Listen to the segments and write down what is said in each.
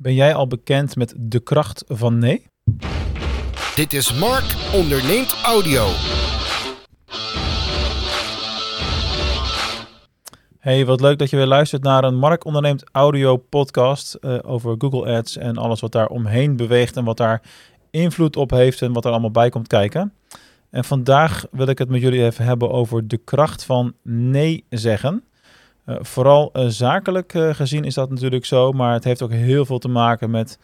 Ben jij al bekend met de kracht van nee? Dit is Mark onderneemt audio. Hey, wat leuk dat je weer luistert naar een Mark onderneemt audio podcast uh, over Google Ads en alles wat daar omheen beweegt en wat daar invloed op heeft en wat er allemaal bij komt kijken. En vandaag wil ik het met jullie even hebben over de kracht van nee zeggen. Uh, vooral uh, zakelijk uh, gezien is dat natuurlijk zo, maar het heeft ook heel veel te maken met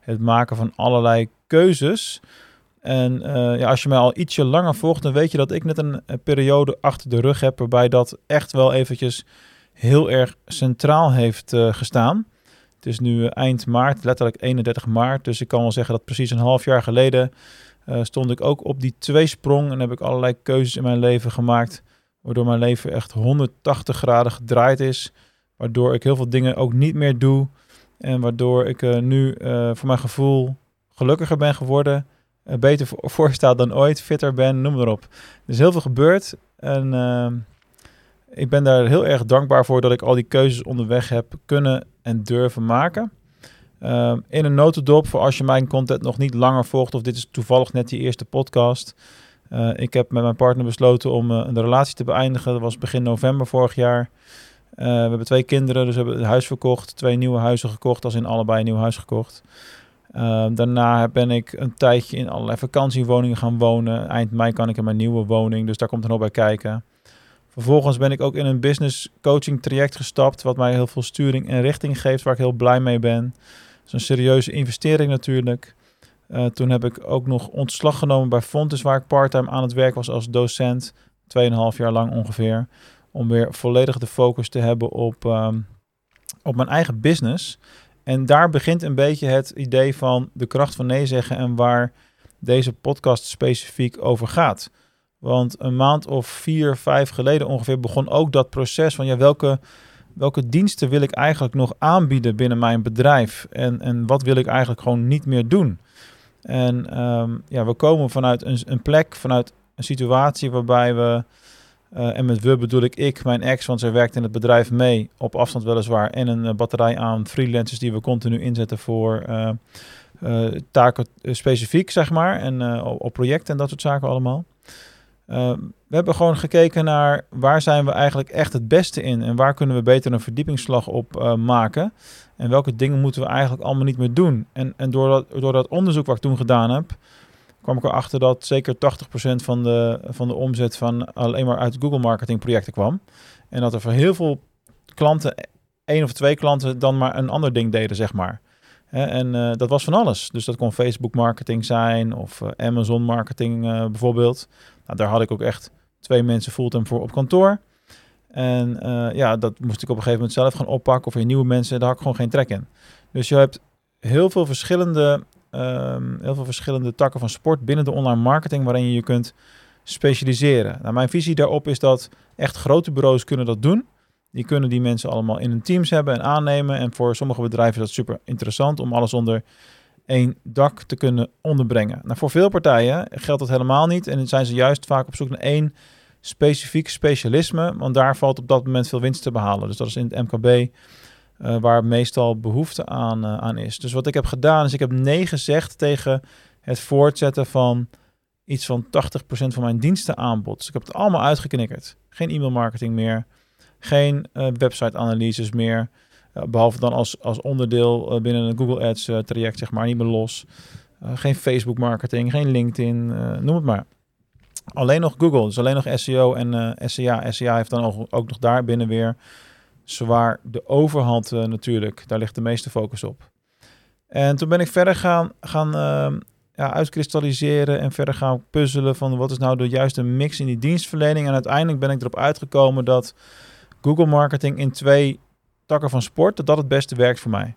het maken van allerlei keuzes. En ja, als je mij al ietsje langer volgt, dan weet je dat ik net een, een, periode achter de rug heb waarbij dat echt wel eventjes heel erg centraal heeft gestaan. Het is nu eind maart, letterlijk 31 maart, dus ik kan wel zeggen dat precies een half jaar geleden stond ik ook op die tweesprong en heb ik allerlei keuzes in mijn leven gemaakt Waardoor mijn leven echt 180 graden gedraaid is. Waardoor ik heel veel dingen ook niet meer doe. En waardoor ik uh, nu uh, voor mijn gevoel gelukkiger ben geworden. Uh, beter voor, sta dan ooit. Fitter ben, noem maar op. Er is heel veel gebeurd. En ik ben daar heel erg dankbaar voor dat ik al die keuzes onderweg heb kunnen en durven maken. In een notendop voor als je mijn content nog niet langer volgt. Of dit is toevallig net die eerste podcast. Uh, ik heb met mijn partner besloten om uh, een relatie te beëindigen. Dat was begin november vorig jaar. Uh, we hebben twee kinderen, dus we hebben het huis verkocht. Twee nieuwe huizen gekocht, als in allebei een nieuw huis gekocht. daarna ben ik een tijdje in allerlei vakantiewoningen gaan wonen. Eind mei kan ik in mijn nieuwe woning, dus daar komt er nog bij kijken. Vervolgens ben ik ook in een business coaching traject gestapt, wat mij heel veel sturing en richting geeft, waar ik heel blij mee ben. Dat is een serieuze investering natuurlijk. Uh, toen heb ik ook nog ontslag genomen bij Fontes, waar ik parttime aan het werk was als docent. Tweeënhalf jaar lang ongeveer. Om weer volledig de focus te hebben op, um, op mijn eigen business. En daar begint een beetje het idee van de kracht van nee zeggen en waar deze podcast specifiek over gaat. Want een maand of vier, vijf geleden ongeveer begon ook dat proces van ja, welke, welke diensten wil ik eigenlijk nog aanbieden binnen mijn bedrijf? En, en wat wil ik eigenlijk gewoon niet meer doen? En um, ja, we komen vanuit een, een, plek, vanuit een situatie waarbij we, uh, en met we bedoel ik ik, mijn ex, want zij werkt in het bedrijf mee, op afstand weliswaar, en een uh, batterij aan freelancers die we continu inzetten voor uh, taken specifiek, zeg maar, en op projecten en dat soort zaken allemaal. Ehm, we hebben gewoon gekeken naar waar zijn we eigenlijk echt het beste in en waar kunnen we beter een verdiepingsslag op maken. En welke dingen moeten we eigenlijk allemaal niet meer doen? En, en door, dat, door dat onderzoek wat ik toen gedaan heb, kwam ik erachter dat zeker 80% van de, van de omzet van alleen maar uit Google marketing projecten kwam. En dat er voor heel veel klanten, één of twee klanten, dan maar een ander ding deden, zeg maar. En uh, dat was van alles. Dus dat kon Facebook marketing zijn of uh, Amazon marketing uh, bijvoorbeeld. Nou, daar had ik ook echt twee mensen fulltime voor op kantoor. En ja, dat moest ik op een gegeven moment zelf gaan oppakken. Of weer nieuwe mensen, daar had ik gewoon geen trek in. Dus je hebt heel veel verschillende, um, heel veel verschillende takken van sport binnen de online marketing waarin je je kunt specialiseren. Nou, mijn visie daarop is dat echt grote bureaus kunnen dat doen. Die kunnen die mensen allemaal in hun teams hebben en aannemen. En voor sommige bedrijven is dat super interessant om alles onder één dak te kunnen onderbrengen. Nou, voor veel partijen geldt dat helemaal niet. En zijn ze juist vaak op zoek naar één specifiek specialisme, want daar valt op dat moment veel winst te behalen. Dus dat is in het MKB uh, waar meestal behoefte aan, uh, aan is. Dus wat ik heb gedaan is ik heb nee gezegd tegen het voortzetten van iets van 80% van mijn dienstenaanbod. Dus ik heb het allemaal uitgeknikkerd. Geen e-mail marketing meer, geen uh, website analyses meer. behalve dan als, als onderdeel binnen een Google Ads traject, zeg maar, niet meer los. geen Facebook marketing, geen LinkedIn, noem het maar. Alleen nog Google, dus alleen nog SEO en eh, SEA. SEA heeft dan ook, ook nog daar binnen weer zwaar de overhand natuurlijk. Daar ligt de meeste focus op. En toen ben ik verder gaan, gaan uh, ja, uitkristalliseren en verder gaan puzzelen van wat is nou de juiste mix in die dienstverlening. En uiteindelijk ben ik erop uitgekomen dat Google marketing in twee takken van sport, dat dat het beste werkt voor mij.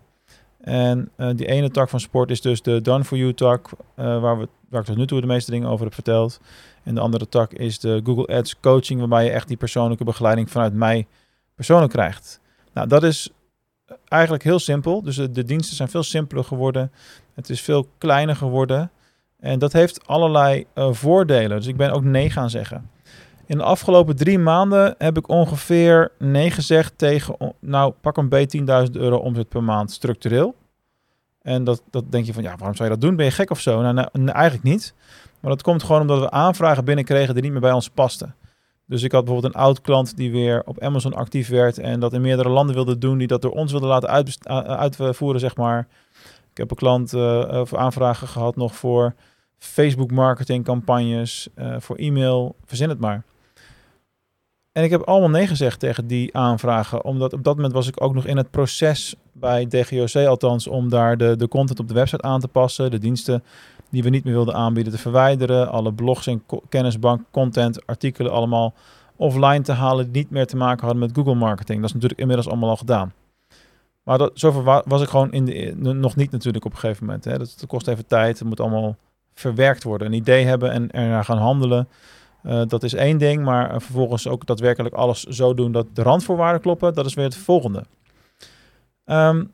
En uh, die ene tak van sport is dus de Done for You tak, uh, waar, we, waar ik tot nu toe de meeste dingen over heb verteld. En de andere tak is de Google Ads coaching, waarbij je echt die persoonlijke begeleiding vanuit mij persoonlijk krijgt. Nou, dat is eigenlijk heel simpel. Dus de, diensten zijn veel simpeler geworden. Het is veel kleiner geworden. En dat heeft allerlei voordelen. Dus ik ben ook nee gaan zeggen. In de afgelopen drie maanden heb ik ongeveer nee gezegd tegen, nou pak een B 10.000 euro omzet per maand structureel. En dat, dat denk je van, ja, waarom zou je dat doen? Ben je gek of zo? Nou, nou, nou, eigenlijk niet. Maar dat komt gewoon omdat we aanvragen binnenkregen die niet meer bij ons pasten. Dus ik had bijvoorbeeld een oud klant die weer op Amazon actief werd en dat in meerdere landen wilde doen, die dat door ons wilde laten uitvoeren, zeg maar. Ik heb een klant uh, aanvragen gehad nog voor Facebook marketing campagnes, uh, voor e-mail, verzin het maar. En ik heb allemaal nee gezegd tegen die aanvragen, omdat op dat moment was ik ook nog in het proces bij DGOC althans, om daar de, de content op de website aan te passen, de diensten die we niet meer wilden aanbieden te verwijderen, alle blogs en kennisbank, content, artikelen allemaal offline te halen die niet meer te maken hadden met Google marketing. Dat is natuurlijk inmiddels allemaal al gedaan. Maar dat, zover was ik gewoon in de, nog niet natuurlijk op een gegeven moment. Hè. Dat, kost even tijd, het moet allemaal verwerkt worden. Een idee hebben en ernaar gaan handelen. Uh, dat is één ding, maar vervolgens ook daadwerkelijk alles zo doen dat de randvoorwaarden kloppen, dat is weer het volgende. Um,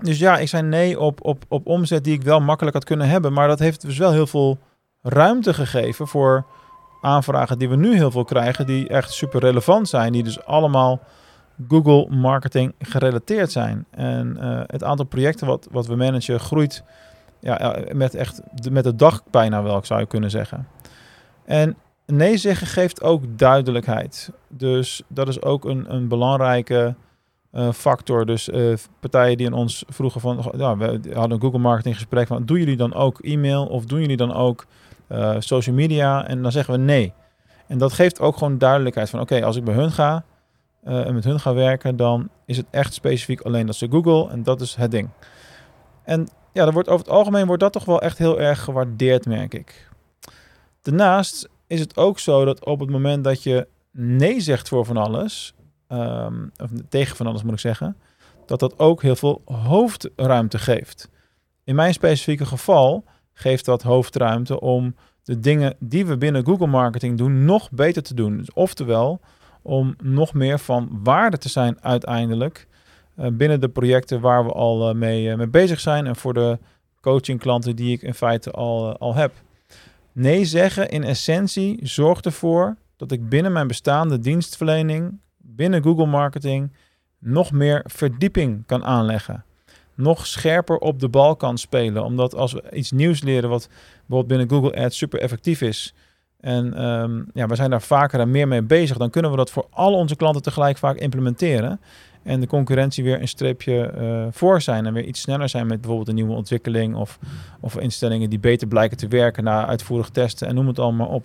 dus ja, ik zei nee op, op, op omzet die ik wel makkelijk had kunnen hebben. Maar dat heeft dus wel heel veel ruimte gegeven voor aanvragen die we nu heel veel krijgen, die echt super relevant zijn, die dus allemaal Google marketing gerelateerd zijn. En uh, het aantal projecten wat, wat we managen groeit ja, met echt met de dag bijna wel, zou je kunnen zeggen. En nee zeggen geeft ook duidelijkheid. Dus dat is ook een, een belangrijke uh, factor. Dus uh, partijen die aan ons vroegen van, ja, we hadden een Google marketing gesprek van, doen jullie dan ook e-mail of doen jullie dan ook uh, social media? En dan zeggen we nee. En dat geeft ook gewoon duidelijkheid van, oké, als ik bij hun ga en met hun ga werken, dan is het echt specifiek alleen dat ze Google en dat is het ding. En ja, dat wordt over het algemeen wordt dat toch wel echt heel erg gewaardeerd, merk ik. Daarnaast is het ook zo dat op het moment dat je nee zegt voor van alles, um, of tegen van alles moet ik zeggen, dat dat ook heel veel hoofdruimte geeft. In mijn specifieke geval geeft dat hoofdruimte om de dingen die we binnen Google Marketing doen nog beter te doen. Dus oftewel, om nog meer van waarde te zijn uiteindelijk uh, binnen de projecten waar we al uh, mee, uh, mee, bezig zijn en voor de coaching klanten die ik in feite al, al heb. Nee zeggen in essentie zorgt ervoor dat ik binnen mijn bestaande dienstverlening binnen Google Marketing nog meer verdieping kan aanleggen. Nog scherper op de bal kan spelen. Omdat als we iets nieuws leren wat bijvoorbeeld binnen Google Ads super effectief is. En um, ja, we zijn daar vaker en meer mee bezig. Dan kunnen we dat voor al onze klanten tegelijk vaak implementeren. En de concurrentie weer een streepje uh, voor zijn. En weer iets sneller zijn met bijvoorbeeld een nieuwe ontwikkeling. Of, of instellingen die beter blijken te werken na uitvoerig testen. En noem het allemaal op.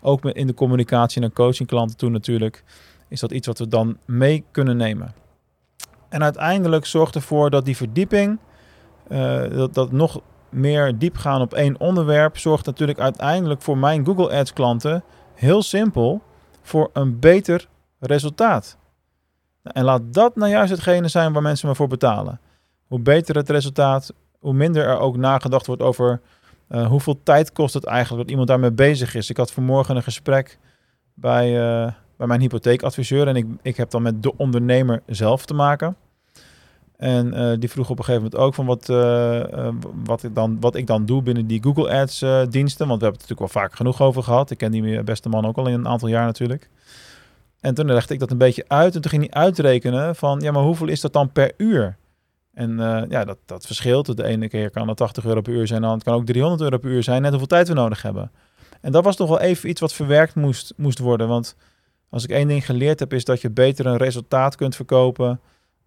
Ook in de communicatie naar coaching klanten toe natuurlijk is dat iets wat we dan mee kunnen nemen. En uiteindelijk zorgt ervoor dat die verdieping, uh, dat, dat nog meer diep gaan op één onderwerp, zorgt natuurlijk uiteindelijk voor mijn Google Ads klanten heel simpel voor een beter resultaat. En laat dat nou juist hetgene zijn waar mensen me voor betalen. Hoe beter het resultaat, hoe minder er ook nagedacht wordt over uh, hoeveel tijd kost het eigenlijk dat iemand daarmee bezig is. Ik had vanmorgen een gesprek bij, uh, bij mijn hypotheekadviseur. En ik, ik heb dan met de ondernemer zelf te maken. En uh, die vroeg op een gegeven moment ook van wat, uh, uh, wat, ik dan, wat ik dan doe binnen die Google Ads diensten. Want we hebben het natuurlijk wel vaak genoeg over gehad. Ik ken die beste man ook al in een aantal jaar natuurlijk. En toen legde ik dat een beetje uit. En toen ging hij uitrekenen van ja, maar hoeveel is dat dan per uur? En ja, dat, dat verschilt. De ene keer kan dat 80 euro per uur zijn, dan kan ook 300 euro per uur zijn. Net hoeveel tijd we nodig hebben. En dat was toch wel even iets wat verwerkt moest, moest worden. Want als ik één ding geleerd heb, is dat je beter een resultaat kunt verkopen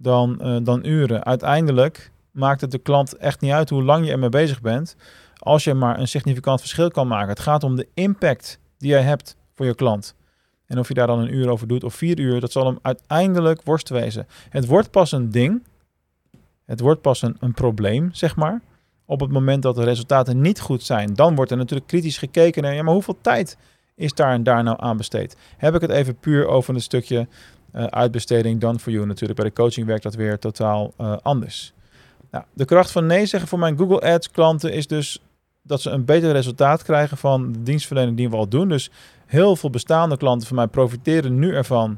dan, uh, dan uren. Uiteindelijk maakt het de klant echt niet uit hoe lang je ermee bezig bent, als je maar een significant verschil kan maken. Het gaat om de impact die jij hebt voor je klant. En of je daar dan een uur over doet of vier uur, dat zal hem uiteindelijk worst wezen. Het wordt pas een ding, het wordt pas een, een probleem, zeg maar. Op het moment dat de resultaten niet goed zijn, dan wordt er natuurlijk kritisch gekeken naar, ja, maar hoeveel tijd is daar en daar nou aan besteed? Heb ik het even puur over een stukje uh, uitbesteding dan voor you natuurlijk. Bij de coaching werkt dat weer totaal uh, anders. Nou, de kracht van nee zeggen voor mijn Google Ads klanten is dus dat ze een beter resultaat krijgen van de dienstverlening die we al doen. Dus heel veel bestaande klanten van mij profiteren nu ervan.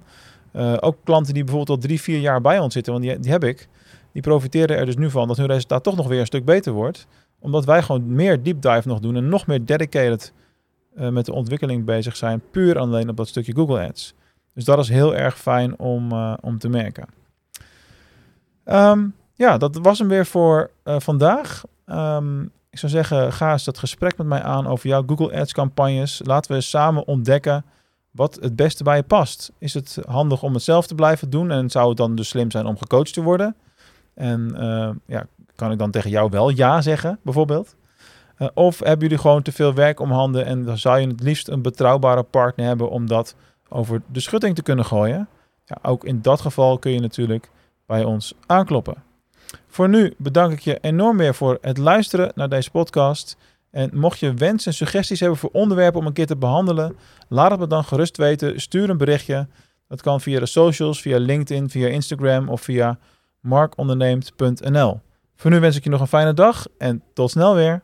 Uh, ook klanten die bijvoorbeeld al drie, vier jaar bij ons zitten, want die, die heb ik. Die profiteren er dus nu van dat hun resultaat toch nog weer een stuk beter wordt. Omdat wij gewoon meer deep dive nog doen en nog meer dedicated met de ontwikkeling bezig zijn, puur alleen op dat stukje Google Ads. Dus dat is heel erg fijn om, uh, om te merken. Um, ja, dat was hem weer voor eh, vandaag. Ehm, ik zou zeggen, ga eens dat gesprek met mij aan over jouw Google Ads campagnes. Laten we samen ontdekken wat het beste bij je past. Is het handig om het zelf te blijven doen en zou het dan dus slim zijn om gecoacht te worden? En uh, ja, kan ik dan tegen jou wel ja zeggen, bijvoorbeeld? Of hebben jullie gewoon te veel werk om handen en dan zou je het liefst een betrouwbare partner hebben om dat over de schutting te kunnen gooien? Ja, ook in dat geval kun je natuurlijk bij ons aankloppen. Voor nu bedank ik je enorm weer voor het luisteren naar deze podcast. En mocht je wensen en suggesties hebben voor onderwerpen om een keer te behandelen, laat het me dan gerust weten. Stuur een berichtje. Dat kan via de socials, via LinkedIn, via Instagram of via markonderneemt.nl. Voor nu wens ik je nog een fijne dag en tot snel weer.